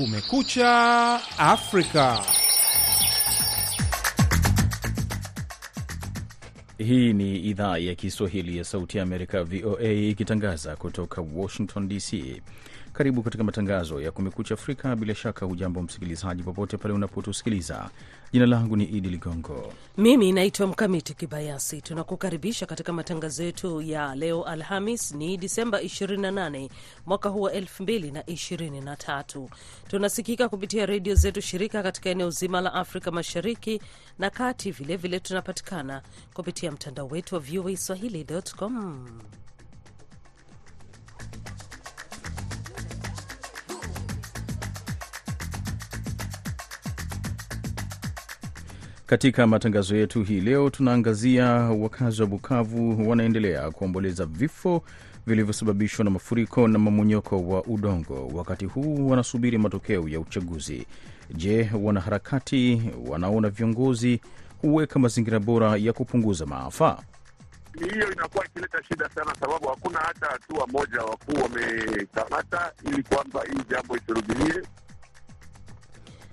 Kumekucha Afrika. Hii ni idhaa ya Kiswahili ya Sauti ya Amerika, VOA, ikitangaza kutoka Washington DC. Karibu katika matangazo ya Kumekucha Afrika. Bila shaka, hujambo msikilizaji, popote pale unapotusikiliza. Jina langu ni Idi Ligongo, mimi naitwa Mkamiti Kibayasi. Tunakukaribisha katika matangazo yetu ya leo Alhamis ni Disemba 28 mwaka huu wa 2023. Tunasikika kupitia redio zetu shirika katika eneo zima la Afrika Mashariki na Kati. Vilevile vile tunapatikana kupitia mtandao wetu wa VOA Swahili.com. Katika matangazo yetu hii leo tunaangazia wakazi wa Bukavu wanaendelea kuomboleza vifo vilivyosababishwa na mafuriko na mamonyoko wa udongo, wakati huu wanasubiri matokeo ya uchaguzi. Je, wanaharakati wanaona viongozi huweka mazingira bora ya kupunguza maafa? Hiyo inakuwa ikileta shida sana, sababu hakuna hata hatua moja wakuu wamekamata ili kwamba hii jambo isirudilie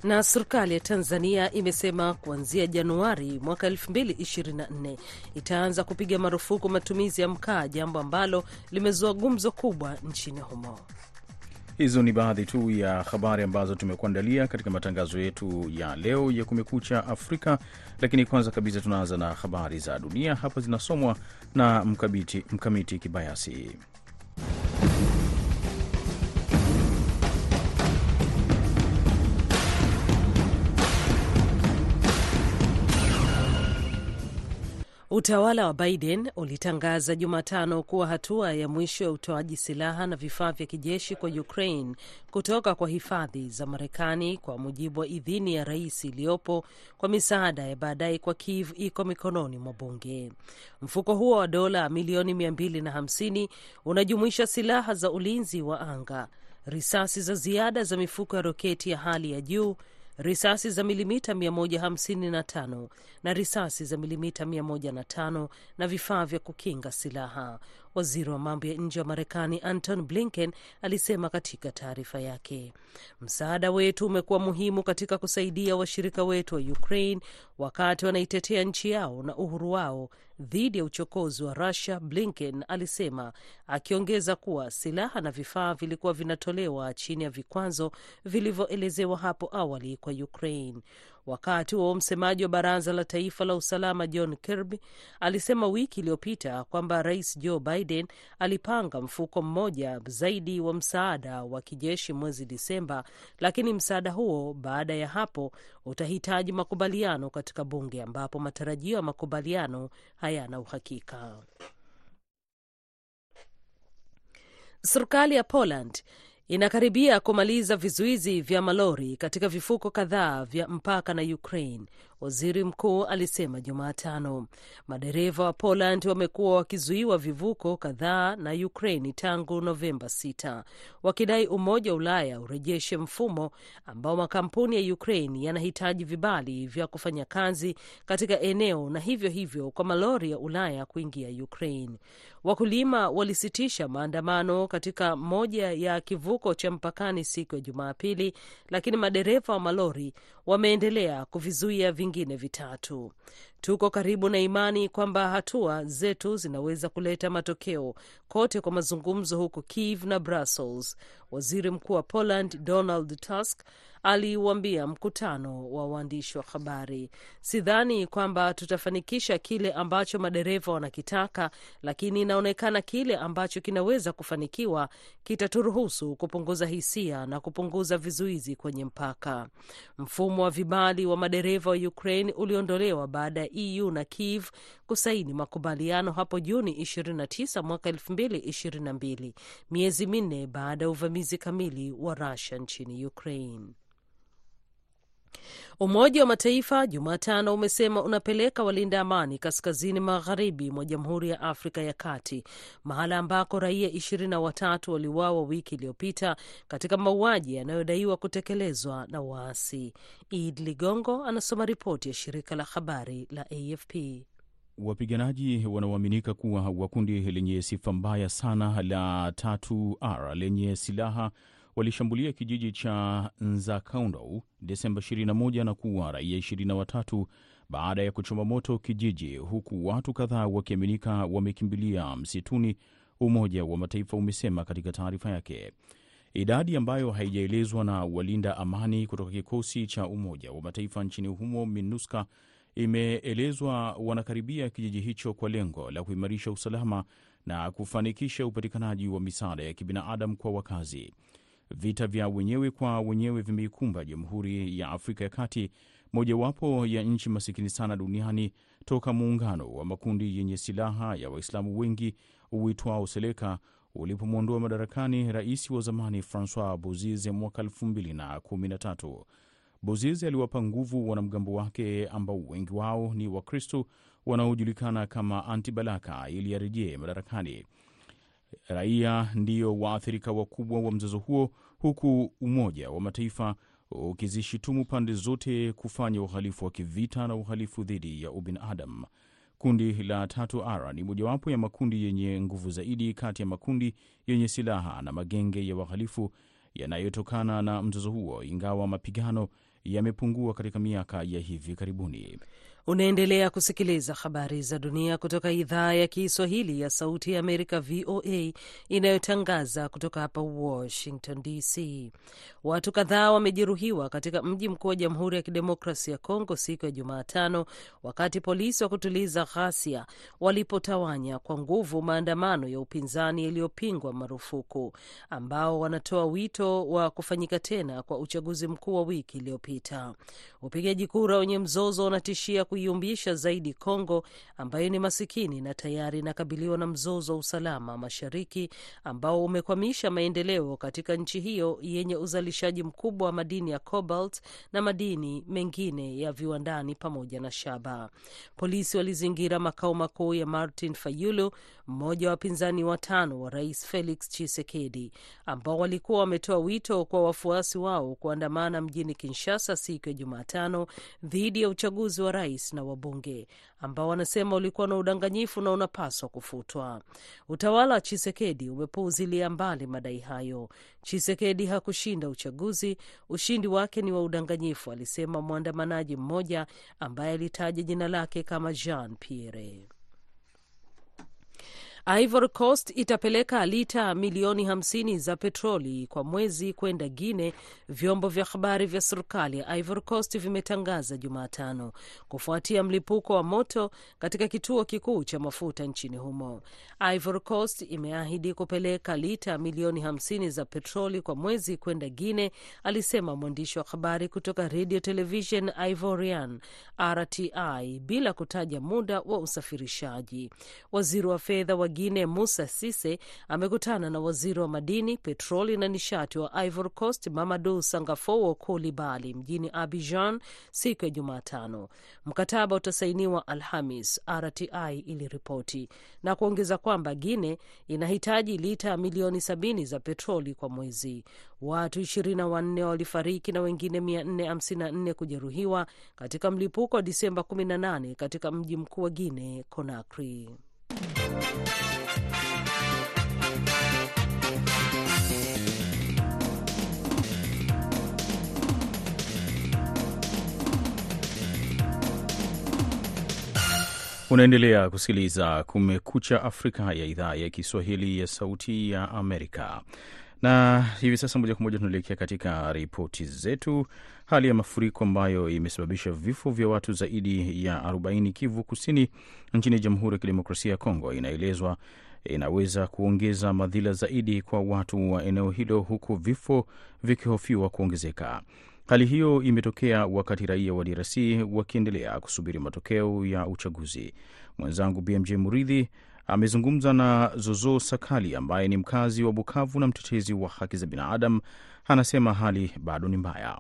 na serikali ya Tanzania imesema kuanzia Januari mwaka 2024 itaanza kupiga marufuku matumizi ya mkaa, jambo ambalo limezua gumzo kubwa nchini humo. Hizo ni baadhi tu ya habari ambazo tumekuandalia katika matangazo yetu ya leo ya Kumekucha Afrika, lakini kwanza kabisa tunaanza na habari za dunia. Hapa zinasomwa na Mkabiti, Mkamiti Kibayasi. Utawala wa Biden ulitangaza Jumatano kuwa hatua ya mwisho ya utoaji silaha na vifaa vya kijeshi kwa Ukraine kutoka kwa hifadhi za Marekani kwa mujibu wa idhini ya rais iliyopo kwa misaada ya baadaye kwa Kiev iko mikononi mwa bunge. Mfuko huo wa dola milioni 250 unajumuisha silaha za ulinzi wa anga, risasi za ziada za mifuko ya roketi ya hali ya juu risasi za milimita 155 na risasi za milimita 105 na vifaa vya kukinga silaha. Waziri wa mambo ya nje wa Marekani Anton Blinken alisema katika taarifa yake, msaada wetu umekuwa muhimu katika kusaidia washirika wetu wa Ukraine wakati wanaitetea nchi yao na uhuru wao dhidi ya uchokozi wa Russia, Blinken alisema, akiongeza kuwa silaha na vifaa vilikuwa vinatolewa chini ya vikwazo vilivyoelezewa hapo awali kwa Ukraine. Wakati huo msemaji wa baraza la taifa la usalama John Kirby alisema wiki iliyopita kwamba rais Joe Biden alipanga mfuko mmoja zaidi wa msaada wa kijeshi mwezi Disemba, lakini msaada huo baada ya hapo utahitaji makubaliano katika bunge, ambapo matarajio ya makubaliano hayana uhakika. Serikali ya Poland inakaribia kumaliza vizuizi vya malori katika vifuko kadhaa vya mpaka na Ukraine, waziri mkuu alisema Jumatano. Madereva wa Poland wamekuwa wakizuiwa vivuko kadhaa na Ukraini tangu Novemba 6 wakidai Umoja wa Ulaya urejeshe mfumo ambao makampuni ya Ukraini yanahitaji vibali vya kufanya kazi katika eneo na hivyo hivyo kwa malori ya Ulaya kuingia Ukraini. Wakulima walisitisha maandamano katika moja ya kivuko cha mpakani siku ya Jumapili, lakini madereva wa malori wameendelea kuvizuia vingine vitatu. Tuko karibu na imani kwamba hatua zetu zinaweza kuleta matokeo kote kwa mazungumzo huko Kiev na Brussels, waziri mkuu wa Poland Donald Tusk aliuambia mkutano wa waandishi wa habari. Sidhani kwamba tutafanikisha kile ambacho madereva wanakitaka, lakini inaonekana kile ambacho kinaweza kufanikiwa kitaturuhusu kupunguza hisia na kupunguza vizuizi kwenye mpaka. Mfumo wa vibali wa madereva wa Ukraine uliondolewa baada ya EU na Kiev kusaini makubaliano hapo Juni 29 mwaka 2022, miezi minne baada ya uvamizi kamili wa Russia nchini Ukraine. Umoja wa Mataifa Jumatano umesema unapeleka walinda amani kaskazini magharibi mwa Jamhuri ya Afrika ya Kati, mahala ambako raia ishirini na watatu waliuawa wiki iliyopita katika mauaji yanayodaiwa kutekelezwa na waasi. Id Ligongo anasoma ripoti ya shirika la habari la AFP. Wapiganaji wanaoaminika kuwa wa kundi lenye sifa mbaya sana la 3R lenye silaha walishambulia kijiji cha Nzakaundo Desemba 21 na kuua raia 23 baada ya kuchoma moto kijiji, huku watu kadhaa wakiaminika wamekimbilia msituni, Umoja wa Mataifa umesema katika taarifa yake. Idadi ambayo haijaelezwa na walinda amani kutoka kikosi cha Umoja wa Mataifa nchini humo MINUSCA imeelezwa wanakaribia kijiji hicho kwa lengo la kuimarisha usalama na kufanikisha upatikanaji wa misaada ya kibinadamu kwa wakazi. Vita vya wenyewe kwa wenyewe vimeikumba Jamhuri ya Afrika ya Kati, mojawapo ya nchi masikini sana duniani toka muungano wa makundi yenye silaha ya Waislamu wengi uitwao Seleka ulipomwondoa madarakani rais wa zamani Francois Bozize mwaka 2013. Bozize aliwapa nguvu wanamgambo wake ambao wengi wao ni Wakristo wanaojulikana kama Anti-Balaka ili arejee madarakani. Raia ndiyo waathirika wakubwa wa mzozo huo, huku Umoja wa Mataifa ukizishitumu pande zote kufanya uhalifu wa kivita na uhalifu dhidi ya ubinadamu. Kundi la Tatu R ni mojawapo ya makundi yenye nguvu zaidi kati ya makundi yenye silaha na magenge ya wahalifu yanayotokana na mzozo huo, ingawa mapigano yamepungua katika miaka ya hivi karibuni. Unaendelea kusikiliza habari za dunia kutoka idhaa ya Kiswahili ya Sauti ya Amerika, VOA, inayotangaza kutoka hapa Washington DC. Watu kadhaa wamejeruhiwa katika mji mkuu wa Jamhuri ya Kidemokrasi ya Kongo siku ya Jumatano, wakati polisi wa kutuliza ghasia walipotawanya kwa nguvu maandamano ya upinzani yaliyopingwa marufuku, ambao wanatoa wito wa kufanyika tena kwa uchaguzi mkuu wa wiki iliyopita. Upigaji kura wenye mzozo unatishia kuiumbisha zaidi Kongo ambayo ni masikini na tayari inakabiliwa na mzozo wa usalama mashariki ambao umekwamisha maendeleo katika nchi hiyo yenye uzalishaji mkubwa wa madini ya cobalt na madini mengine ya viwandani pamoja na shaba. Polisi walizingira makao makuu ya Martin Fayulu, mmoja wa wapinzani watano wa rais Felix Tshisekedi, ambao walikuwa wametoa wito kwa wafuasi wao kuandamana mjini Kinshasa siku ya Jumatano dhidi ya uchaguzi wa rais na wabunge ambao wanasema ulikuwa na udanganyifu na unapaswa kufutwa. Utawala wa Chisekedi umepuuzilia mbali madai hayo. Chisekedi hakushinda uchaguzi, ushindi wake ni wa udanganyifu, alisema mwandamanaji mmoja ambaye alitaja jina lake kama Jean Pierre. Ivory Coast itapeleka lita milioni hamsini za petroli kwa mwezi kwenda Guine, vyombo vya habari vya serikali ya Ivory Coast vimetangaza Jumatano, kufuatia mlipuko wa moto katika kituo kikuu cha mafuta nchini humo. Ivory Coast imeahidi kupeleka lita milioni hamsini za petroli kwa mwezi kwenda Guine, alisema mwandishi wa habari kutoka Radio Television Ivorian RTI, bila kutaja muda wa usafirishaji. Waziri wa fedha wa Guine Musa Sise amekutana na waziri wa madini, petroli na nishati wa Ivory Coast Mamadou Sangafowo Kulibali mjini Abidjan siku ya Jumatano. Mkataba utasainiwa Alhamis, RTI iliripoti na kuongeza kwamba Guine inahitaji lita milioni sabini za petroli kwa mwezi. Watu 24 walifariki na wengine 454 kujeruhiwa katika mlipuko wa Disemba 18 katika mji mkuu wa Guine, Conakry. Unaendelea kusikiliza Kumekucha Afrika ya idhaa ya Kiswahili ya Sauti ya Amerika, na hivi sasa moja kwa moja tunaelekea katika ripoti zetu. Hali ya mafuriko ambayo imesababisha vifo vya watu zaidi ya 40 Kivu Kusini nchini Jamhuri ya Kidemokrasia ya Kongo inaelezwa inaweza kuongeza madhila zaidi kwa watu wa eneo hilo, huku vifo vikihofiwa kuongezeka. Hali hiyo imetokea wakati raia wa DRC wakiendelea kusubiri matokeo ya uchaguzi. Mwenzangu BMJ Muridhi amezungumza na Zozo Sakali ambaye ni mkazi wa Bukavu na mtetezi wa haki za binadamu. Anasema hali bado ni mbaya.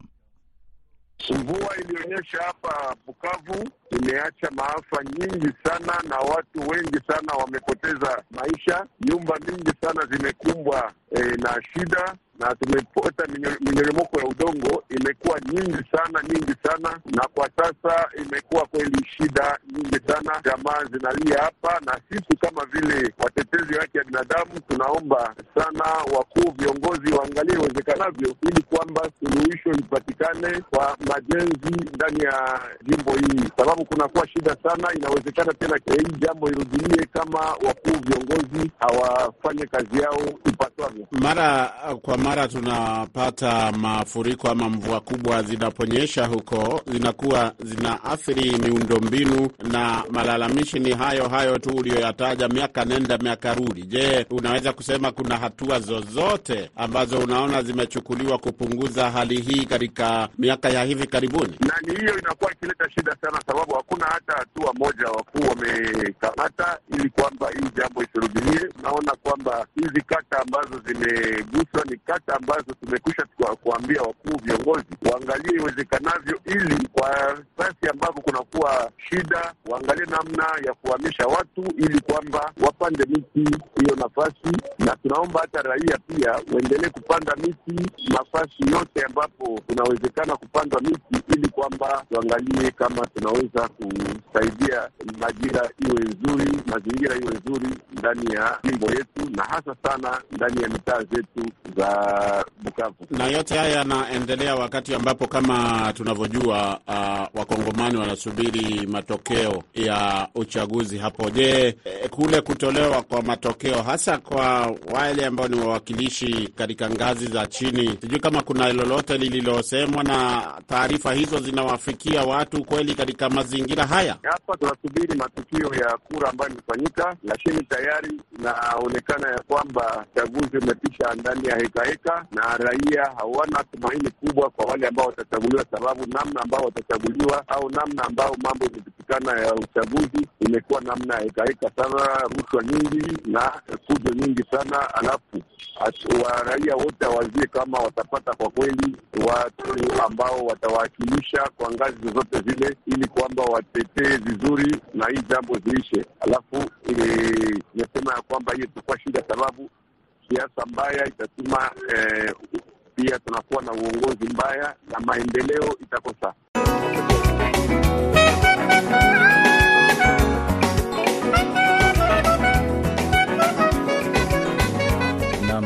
Mvua ilionyesha hapa Bukavu imeacha maafa nyingi sana, na watu wengi sana wamepoteza maisha. Nyumba nyingi sana zimekumbwa e, na shida, na tumepata minyoromoko ya udongo imekuwa nyingi sana nyingi sana, na kwa sasa imekuwa kweli shida nyingi sana. Jamaa zinalia hapa, na sisi kama vile watetezi wa haki ya binadamu tunaomba sana wakuu viongozi waangalie iwezekanavyo, ili kwamba suluhisho ipatikane kwa majenzi ndani ya jimbo hii, sababu kunakuwa shida sana. Inawezekana tena hii jambo irudilie kama wakuu viongozi hawafanye kazi yao ipaswavyo. Mara kwa mara tunapata mafuriko ama mvua kubwa zinaponyesha huko, zinakuwa zinaathiri miundombinu, na malalamishi ni hayo hayo tu uliyoyataja, miaka nenda miaka rudi. Je, unaweza kusema kuna hatua zozote ambazo unaona zimechukuliwa kupunguza hali hii katika miaka ya hivi karibuni? Na ni hiyo inakuwa ikileta shida sana, sababu hakuna hata hatua moja wakuu wamekamata ili kwamba hii jambo isirudilie. Unaona kwamba hizi kata ambazo zimeguswa ni kata ambazo tumekwisha kuambia wakuu viongozi waangalie iwezekanavyo, ili kwa fasi ambapo kunakuwa shida waangalie namna ya kuhamisha watu ili kwamba wapande miti hiyo nafasi, na tunaomba hata raia pia waendelee kupanda miti nafasi yote ambapo kunawezekana kupandwa miti, ili kwamba tuangalie kama tunaweza kusaidia majira iwe nzuri, mazingira iwe nzuri ndani ya jimbo yetu na hasa sana ndani ya mitaa zetu za Bukavu. Na yote haya yanaendelea wakati ambapo kama tunavyojua, uh, wakongomani wanasubiri matokeo ya uchaguzi hapo. Je, kule kutolewa kwa matokeo hasa kwa wale ambao ni wawakilishi katika ngazi za chini, sijui kama kuna lolote lililosemwa na taarifa hizo zinawafikia watu kweli katika mazingira haya? Hapa tunasubiri matukio ya kura ambayo imefanyika, lakini tayari inaonekana ya kwamba uchaguzi umepisha ndani ya hekaheka, na raia hawana tumaini kubwa kwa wale ambao watachaguliwa, sababu namna ambao watachaguliwa au namna ambao mambo imepitikana ya uchaguzi imekuwa namna ya hekaheka sana, rushwa nyingi na fujo nyingi sana, alafu waraia wote hawazie kama watapata kwa kweli watu ambao watawakilisha kwa ngazi zozote zile, ili kwamba watetee vizuri na hii jambo ziishe. Alafu imesema ya kwamba hiyo itakuwa shida, sababu siasa mbaya itatuma eh, pia tunakuwa na uongozi mbaya na maendeleo itakosa.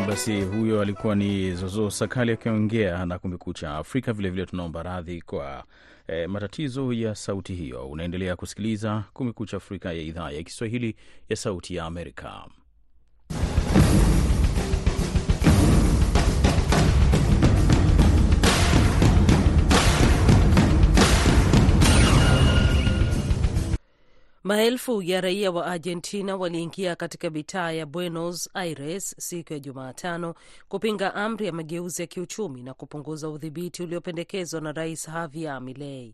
Basi huyo alikuwa ni Zozo Sakali akiongea na Kumekucha Afrika. Vilevile tunaomba radhi kwa e, matatizo ya sauti hiyo. Unaendelea kusikiliza Kumekucha Afrika ya idhaa ya Kiswahili ya Sauti ya Amerika. Maelfu ya raia wa Argentina waliingia katika mitaa ya Buenos Aires siku ya Jumatano kupinga amri ya mageuzi ya kiuchumi na kupunguza udhibiti uliopendekezwa na Rais Javier Milei.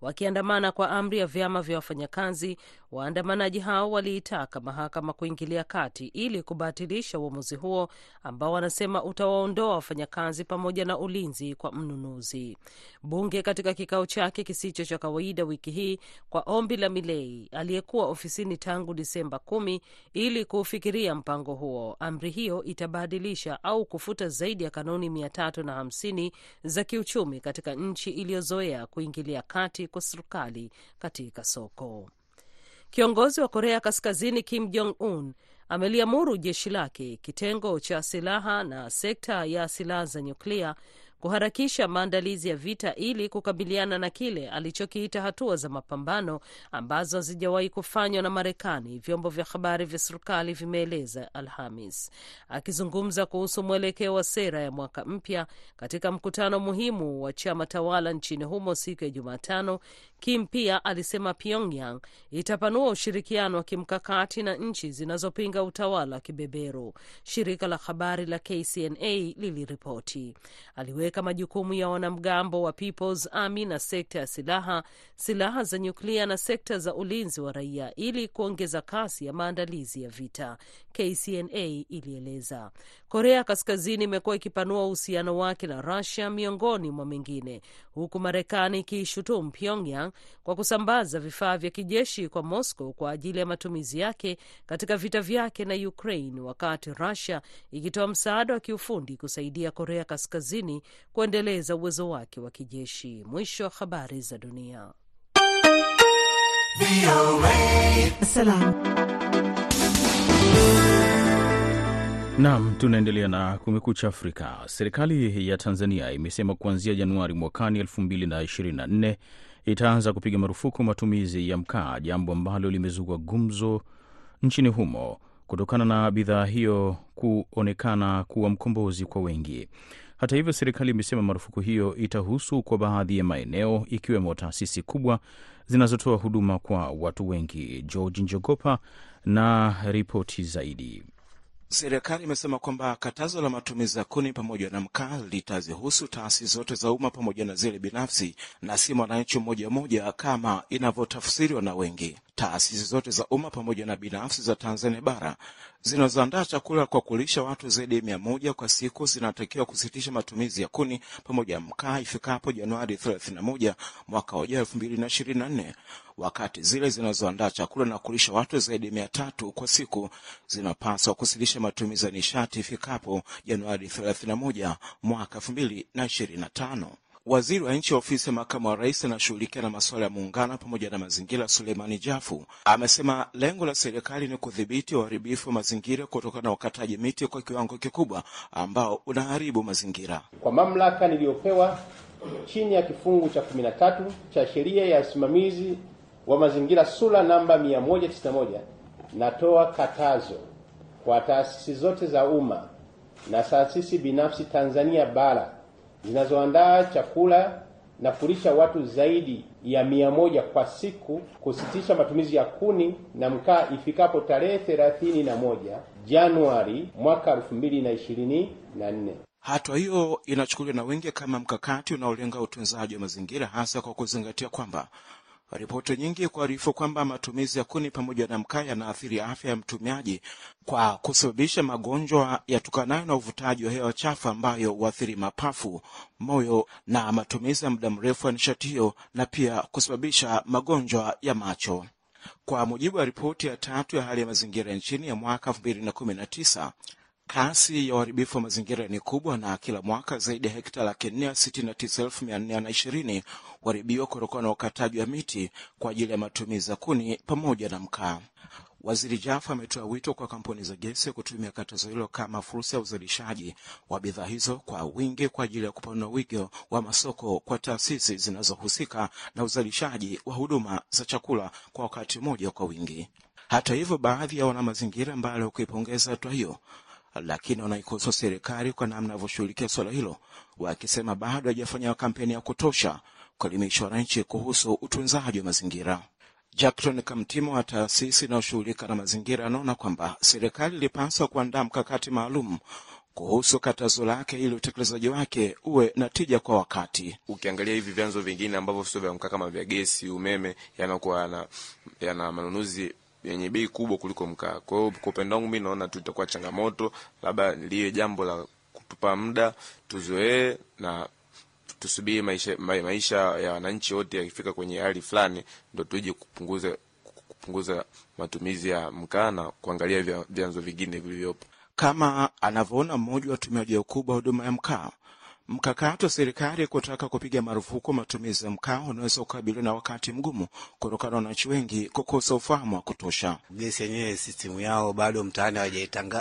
Wakiandamana kwa amri ya vyama vya wafanyakazi, waandamanaji hao waliitaka mahakama kuingilia kati ili kubatilisha uamuzi huo ambao wanasema utawaondoa wafanyakazi pamoja na ulinzi kwa mnunuzi. Bunge katika kikao chake kisicho cha kawaida wiki hii kwa ombi la Milei aliyekuwa ofisini tangu Disemba kumi ili kuufikiria mpango huo. Amri hiyo itabadilisha au kufuta zaidi ya kanuni mia tatu na hamsini za kiuchumi katika nchi iliyozoea kuingilia kati kwa serikali katika soko. Kiongozi wa Korea Kaskazini Kim Jong Un ameliamuru jeshi lake, kitengo cha silaha na sekta ya silaha za nyuklia kuharakisha maandalizi ya vita ili kukabiliana na kile alichokiita hatua za mapambano ambazo hazijawahi kufanywa na Marekani, vyombo vya habari vya serikali vimeeleza Alhamis. Akizungumza kuhusu mwelekeo wa sera ya mwaka mpya katika mkutano muhimu wa chama tawala nchini humo siku ya Jumatano, Kim pia alisema Pyongyang itapanua ushirikiano wa kimkakati na nchi zinazopinga utawala wa kibeberu. Shirika la habari la KCNA liliripoti aliweka majukumu ya wanamgambo wa People's Army na sekta ya silaha, silaha za nyuklia na sekta za ulinzi wa raia ili kuongeza kasi ya maandalizi ya vita, KCNA ilieleza. Korea Kaskazini imekuwa ikipanua uhusiano wake na Russia miongoni mwa mengine, huku Marekani ikiishutumu Pyongyang kwa kusambaza vifaa vya kijeshi kwa Moscow kwa ajili ya matumizi yake katika vita vyake na Ukraine, wakati Russia ikitoa msaada wa kiufundi kusaidia Korea Kaskazini kuendeleza uwezo wake wa kijeshi. Mwisho wa habari za dunia. Naam, tunaendelea na Kumekucha Afrika. Serikali ya Tanzania imesema kuanzia Januari mwakani 2024 itaanza kupiga marufuku matumizi ya mkaa, jambo ambalo limezua gumzo nchini humo kutokana na bidhaa hiyo kuonekana kuwa mkombozi kwa wengi. Hata hivyo, serikali imesema marufuku hiyo itahusu kwa baadhi ya maeneo, ikiwemo taasisi kubwa zinazotoa huduma kwa watu wengi. George Njogopa na ripoti zaidi. Serikali imesema kwamba katazo la matumizi ya kuni pamoja na mkaa litazihusu taasisi zote za umma pamoja na zile binafsi na si mwananchi mmoja mmoja kama inavyotafsiriwa na wengi. Taasisi zote za umma pamoja na binafsi za Tanzania bara zinazoandaa chakula kwa kulisha watu zaidi ya mia moja kwa siku zinatakiwa kusitisha matumizi ya kuni pamoja na mkaa ifikapo Januari 31 mwaka ujao 2024, wakati zile zinazoandaa chakula na kulisha watu zaidi ya mia tatu kwa siku zinapaswa kusitisha matumizi ya nishati ifikapo Januari 31 mwaka 2025. Waziri wa nchi ofisi ya makamu wa rais anashughulikia na masuala ya muungano pamoja na mazingira, Suleimani Jafu amesema lengo la serikali ni kudhibiti uharibifu wa mazingira kutokana na ukataji miti kwa kiwango kikubwa ambao unaharibu mazingira. Kwa mamlaka niliyopewa chini ya kifungu cha 13 cha sheria ya usimamizi wa mazingira sura namba 191, natoa katazo kwa taasisi zote za umma na taasisi binafsi Tanzania bara zinazoandaa chakula na kulisha watu zaidi ya mia moja kwa siku kusitisha matumizi ya kuni na mkaa ifikapo tarehe thelathini na moja Januari mwaka elfu mbili na ishirini na nne. Hatua hiyo inachukuliwa na wengi kama mkakati unaolenga utunzaji wa mazingira, hasa kwa kuzingatia kwamba ripoti nyingi kuarifu kwamba matumizi ya kuni pamoja na mkaa yanaathiri afya ya mtumiaji kwa kusababisha magonjwa yatokanayo na uvutaji wa hewa chafu ambayo huathiri mapafu, moyo na matumizi ya muda mrefu ya nishati hiyo, na pia kusababisha magonjwa ya macho. Kwa mujibu wa ripoti ya tatu ya hali ya mazingira nchini ya mwaka 2019 kasi ya uharibifu wa mazingira ni kubwa na kila mwaka zaidi ya hekta laki nne sitini na tisa elfu mia nne na ishirini huharibiwa kutokana na ukataji wa miti kwa ajili ya matumizi ya kuni pamoja na mkaa. Waziri Jafo ametoa wito kwa kampuni za gesi kutumia katazo hilo kama fursa ya uzalishaji wa bidhaa hizo kwa wingi kwa ajili ya kupanua wigo wa masoko kwa taasisi zinazohusika na uzalishaji wa huduma za chakula kwa wakati mmoja kwa wingi. Hata hivyo, baadhi ya wanamazingira mbali kuipongeza hatua hiyo lakini wanaikosoa serikali kwa namna inavyoshughulikia suala hilo, wakisema bado hajafanya kampeni ya kutosha kuelimisha wananchi kuhusu utunzaji wa mazingira. Jackton Kamtimo wa taasisi inayoshughulika na mazingira anaona kwamba serikali ilipaswa kuandaa mkakati maalum kuhusu katazo lake ili utekelezaji wake uwe na tija kwa wakati. Ukiangalia hivi vyanzo vingine ambavyo sio vya mkaa kama vya gesi, umeme, yanakuwa yana, yana manunuzi yenye bei kubwa kuliko mkaa. Kwa hiyo kwa upande wangu mi naona tu itakuwa changamoto, labda liwe jambo la kutupa muda tuzoee na tusubiri maisha, maisha ya wananchi wote yakifika kwenye hali fulani, ndo tuje kupunguza kupunguza matumizi ya mkaa na kuangalia vyanzo vingine vilivyopo, kama anavyoona mmoja wa watumiaji wakubwa huduma ya mkaa. Mkakati wa serikali kutaka kupiga marufuku matumizi ya mkaa unaweza kukabiliwa na wakati mgumu kutokana na wananchi wengi kukosa ufahamu wa kutosha. Gesi yenyewe sistimu yao bado mtaani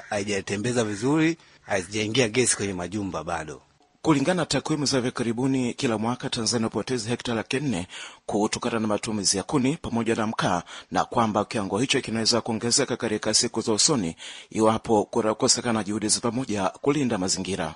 haijatembeza vizuri, hazijaingia gesi kwenye majumba bado. Kulingana na takwimu za hivi karibuni, kila mwaka Tanzania hupoteza hekta laki nne kutokana na matumizi ya kuni pamoja na mkaa, na kwamba kiwango hicho kinaweza kuongezeka katika siku za usoni iwapo kutakosekana juhudi za pamoja kulinda mazingira.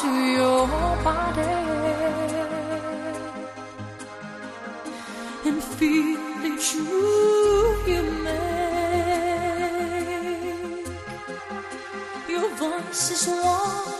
to your body and feel the truth you make. Your voice is one.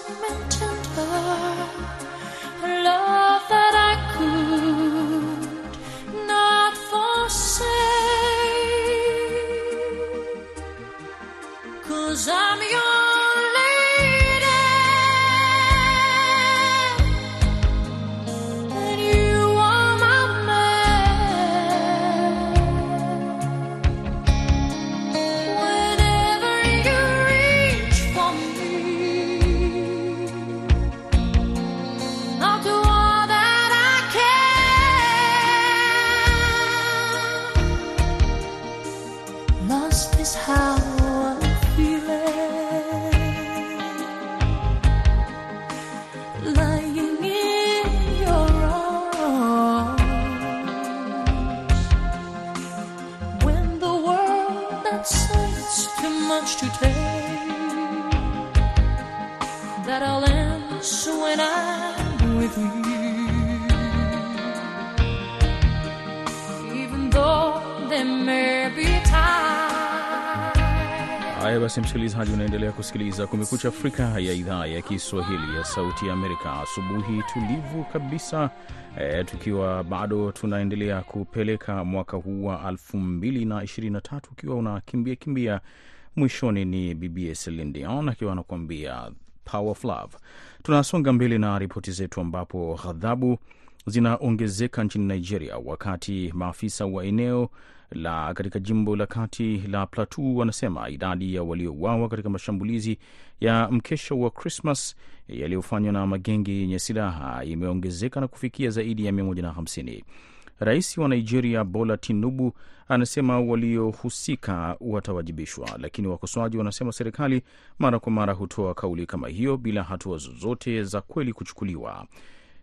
Haya basi, msikilizaji, unaendelea kusikiliza Kumekucha Afrika ya idhaa ya Kiswahili ya Sauti ya Amerika. Asubuhi tulivu kabisa, e, tukiwa bado tunaendelea kupeleka mwaka huu wa 2023 ukiwa unakimbia kimbia mwishoni. Ni BBS Celine akiwa anakuambia Power of Love. Tunasonga mbele na ripoti zetu, ambapo ghadhabu zinaongezeka nchini Nigeria wakati maafisa wa eneo la katika jimbo la kati la Plateau wanasema idadi ya waliouawa katika mashambulizi ya mkesha wa Krismas yaliyofanywa na magenge yenye silaha imeongezeka na kufikia zaidi ya 150. Rais wa Nigeria Bola Tinubu anasema waliohusika watawajibishwa, lakini wakosoaji wanasema serikali mara kwa mara hutoa kauli kama hiyo bila hatua zozote za kweli kuchukuliwa.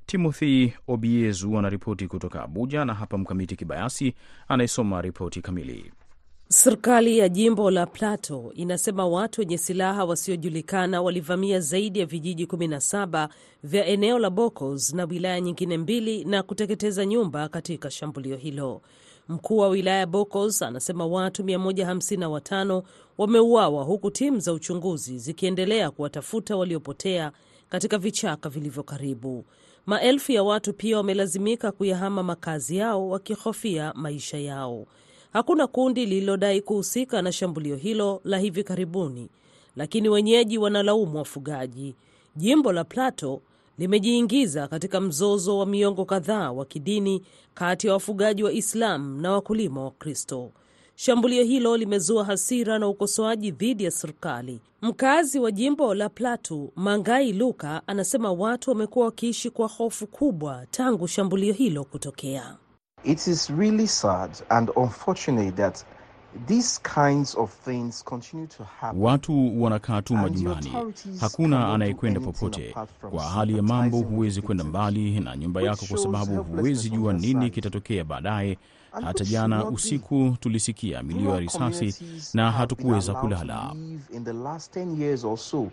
Timothy Obiezu anaripoti kutoka Abuja na hapa Mkamiti Kibayasi anayesoma ripoti kamili. Serikali ya jimbo la Plateau inasema watu wenye silaha wasiojulikana walivamia zaidi ya vijiji 17 vya eneo la Bokos na wilaya nyingine mbili na kuteketeza nyumba katika shambulio hilo. Mkuu wa wilaya Bokos anasema watu 155 wameuawa huku timu za uchunguzi zikiendelea kuwatafuta waliopotea katika vichaka vilivyo karibu. Maelfu ya watu pia wamelazimika kuyahama makazi yao wakihofia maisha yao. Hakuna kundi lililodai kuhusika na shambulio hilo la hivi karibuni, lakini wenyeji wanalaumu wafugaji. Jimbo la Plateau limejiingiza katika mzozo wa miongo kadhaa wa kidini kati ya wafugaji wa Islam na wakulima wa Kristo. Shambulio hilo limezua hasira na ukosoaji dhidi ya serikali. Mkazi wa jimbo la Platu, Mangai Luka, anasema watu wamekuwa wakiishi kwa hofu kubwa tangu shambulio hilo kutokea. It is really sad and unfortunate that these kinds of things continue to happen. Watu wanakaa tu majumbani, hakuna anayekwenda popote. Kwa hali ya mambo, huwezi kwenda mbali na nyumba yako, kwa sababu huwezi jua nini kitatokea baadaye. Hata jana usiku tulisikia milio ya risasi na hatukuweza kulala. to live in the last 10 years or so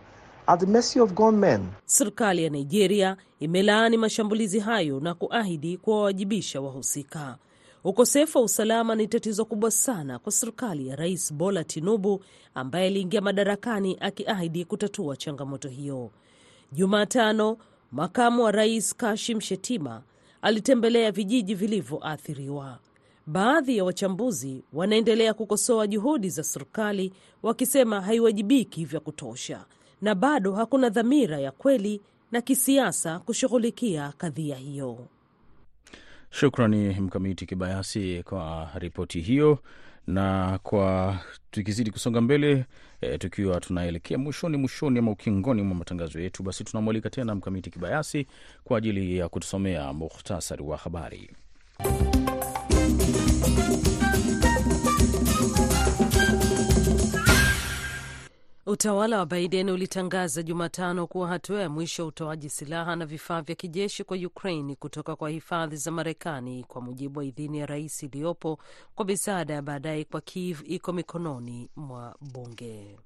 at the mercy of gunmen. Serikali ya Nigeria imelaani mashambulizi hayo na kuahidi kuwawajibisha wahusika. Ukosefu wa usalama ni tatizo kubwa sana kwa serikali ya Rais Bola Tinubu ambaye aliingia madarakani akiahidi kutatua changamoto hiyo. Jumatano, makamu wa rais Kashim Shetima alitembelea vijiji vilivyoathiriwa. Baadhi ya wachambuzi wanaendelea kukosoa juhudi za serikali wakisema haiwajibiki vya kutosha na bado hakuna dhamira ya kweli na kisiasa kushughulikia kadhia hiyo. Shukrani Mkamiti Kibayasi kwa ripoti hiyo. Na kwa tukizidi kusonga mbele e, tukiwa tunaelekea mwishoni mwishoni ama ukingoni mwa matangazo yetu, basi tunamwalika tena Mkamiti Kibayasi kwa ajili ya kutusomea muhtasari wa habari. Utawala wa Biden ulitangaza Jumatano kuwa hatua ya mwisho ya utoaji silaha na vifaa vya kijeshi kwa Ukraine kutoka kwa hifadhi za Marekani kwa mujibu wa idhini ya rais iliyopo kwa misaada ya baadaye kwa Kiev iko mikononi mwa bunge.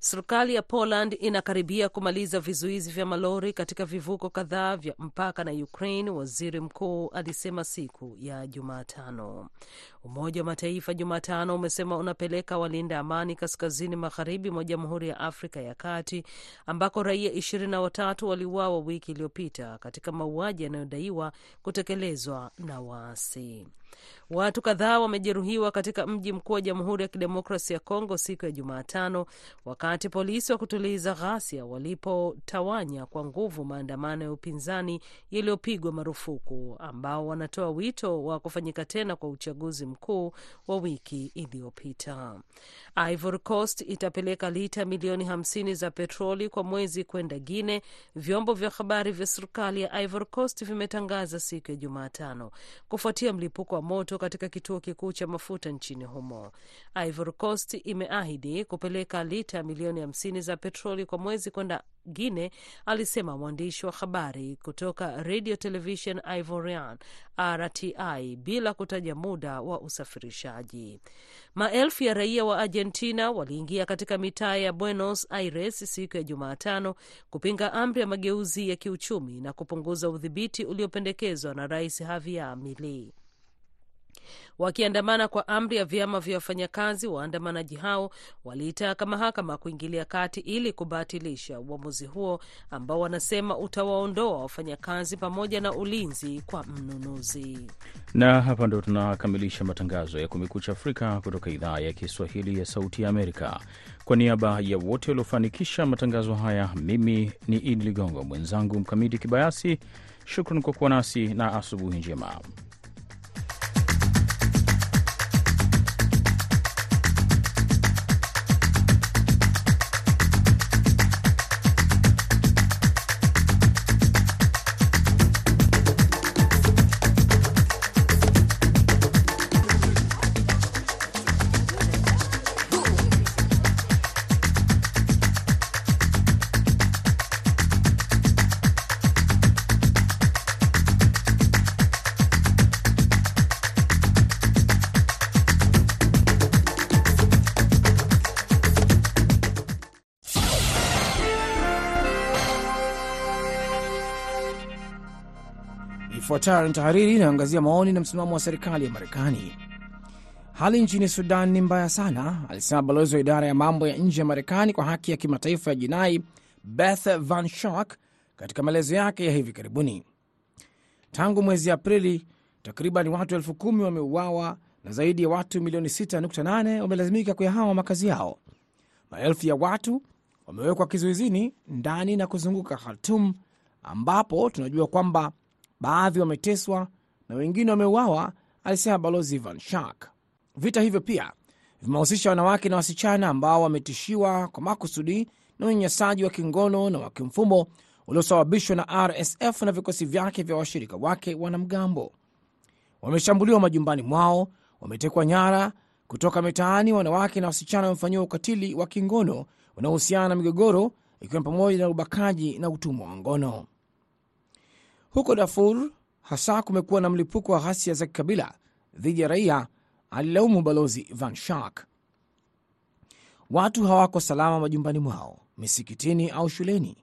Serikali ya Poland inakaribia kumaliza vizuizi vya malori katika vivuko kadhaa vya mpaka na Ukraine, waziri mkuu alisema siku ya Jumatano. Umoja wa Mataifa Jumatano umesema unapeleka walinda amani kaskazini magharibi mwa Jamhuri ya Afrika ya Kati ambako raia ishirini na watatu waliuawa wiki iliyopita katika mauaji yanayodaiwa kutekelezwa na waasi. Watu kadhaa wamejeruhiwa katika mji mkuu wa Jamhuri ya Kidemokrasi ya Kongo siku ya Jumatano wakati polisi wa kutuliza ghasia walipotawanya kwa nguvu maandamano ya upinzani yaliyopigwa marufuku ambao wanatoa wito wa kufanyika tena kwa uchaguzi mkuu wa wiki iliyopita. Ivory Coast itapeleka lita milioni hamsini za petroli kwa mwezi kwenda Guine, vyombo vya habari vya serikali ya Ivory Coast vimetangaza siku ya Jumatano kufuatia mlipuko wa moto katika kituo kikuu cha mafuta nchini humo. Ivory Coast imeahidi kupeleka lita milioni hamsini za petroli kwa mwezi kwenda Guine, alisema mwandishi wa habari kutoka Radio Television Ivorian RTI bila kutaja muda wa usafirishaji. Maelfu ya raia wa Argentina waliingia katika mitaa ya Buenos Aires siku ya Jumatano kupinga amri ya mageuzi ya kiuchumi na kupunguza udhibiti uliopendekezwa na Rais Javier Milei wakiandamana kwa amri ya vyama vya wafanyakazi. Waandamanaji hao waliitaka mahakama kuingilia kati ili kubatilisha uamuzi huo ambao wanasema utawaondoa wafanyakazi pamoja na ulinzi kwa mnunuzi. Na hapa ndo tunakamilisha matangazo ya Kumekucha Afrika kutoka idhaa ya Kiswahili ya Sauti ya Amerika. Kwa niaba ya wote waliofanikisha matangazo haya, mimi ni Idi Ligongo, mwenzangu Mkamiti Kibayasi. Shukran kwa kuwa nasi na asubuhi njema. Ifuatayo ni tahariri inayoangazia maoni na msimamo wa serikali ya Marekani. Hali nchini Sudan ni mbaya sana, alisema balozi wa idara ya mambo ya nje ya Marekani kwa haki ya kimataifa ya jinai Beth Van Shark katika maelezo yake ya hivi karibuni. Tangu mwezi Aprili, takriban watu elfu kumi wameuawa na zaidi ya watu milioni 6.8 wamelazimika kuyahama makazi yao. Maelfu ya watu wamewekwa kizuizini ndani na kuzunguka Khartum, ambapo tunajua kwamba baadhi wameteswa na wengine wameuawa, alisema balozi Van Shark. Vita hivyo pia vimehusisha wanawake na wasichana ambao wametishiwa kwa makusudi na unyanyasaji wa kingono na wa kimfumo uliosababishwa na RSF na vikosi vyake vya washirika wake wanamgambo. Wameshambuliwa majumbani mwao, wametekwa nyara kutoka mitaani. Wanawake na wasichana wamefanyiwa ukatili wa kingono unaohusiana na migogoro, ikiwa pamoja na ubakaji na utumwa wa ngono. Huko Darfur hasa kumekuwa na mlipuko wa ghasia za kikabila dhidi ya raia, alilaumu balozi Van Shark. Watu hawako salama majumbani mwao, misikitini au shuleni.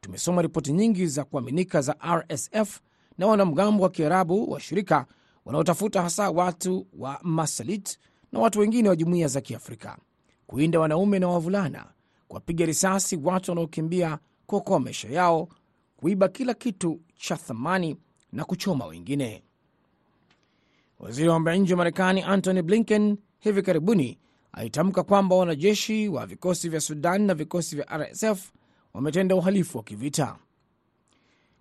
Tumesoma ripoti nyingi za kuaminika za RSF na wanamgambo wa Kiarabu washirika wanaotafuta hasa watu wa Masalit na watu wengine wa jumuiya za Kiafrika kuinda wanaume na wavulana, kuwapiga risasi watu wanaokimbia kuokoa maisha yao, kuiba kila kitu cha thamani na kuchoma wengine. Waziri wa mambo ya nje wa Marekani Antony Blinken hivi karibuni alitamka kwamba wanajeshi wa vikosi vya Sudan na vikosi vya RSF wametenda uhalifu wa kivita.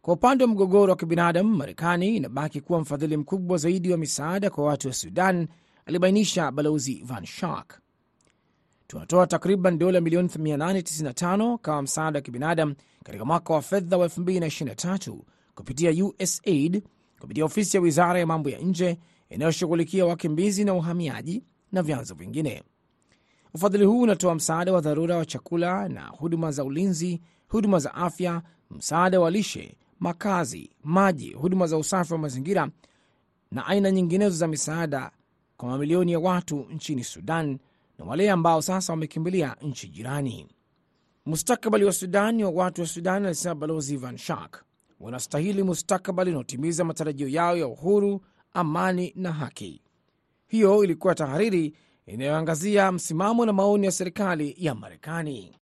Kwa upande wa mgogoro wa kibinadamu, Marekani inabaki kuwa mfadhili mkubwa zaidi wa misaada kwa watu wa Sudan, alibainisha balozi Van Schaack. Tunatoa takriban dola milioni 895 kama msaada wa kibinadamu katika mwaka wa fedha wa 2023 kupitia USAID, kupitia ofisi ya wizara ya mambo ya nje inayoshughulikia wakimbizi na uhamiaji na vyanzo vingine. Ufadhili huu unatoa msaada wa dharura wa chakula na huduma za ulinzi, huduma za afya, msaada wa lishe, makazi, maji, huduma za usafi wa mazingira na aina nyinginezo za misaada kwa mamilioni ya watu nchini Sudan na wale ambao sasa wamekimbilia nchi jirani. Mustakabali wa Sudan wa watu wa Sudan, alisema balozi Van Shark, wanastahili mustakabali unaotimiza matarajio yao ya uhuru, amani na haki. Hiyo ilikuwa tahariri inayoangazia msimamo na maoni ya serikali ya Marekani.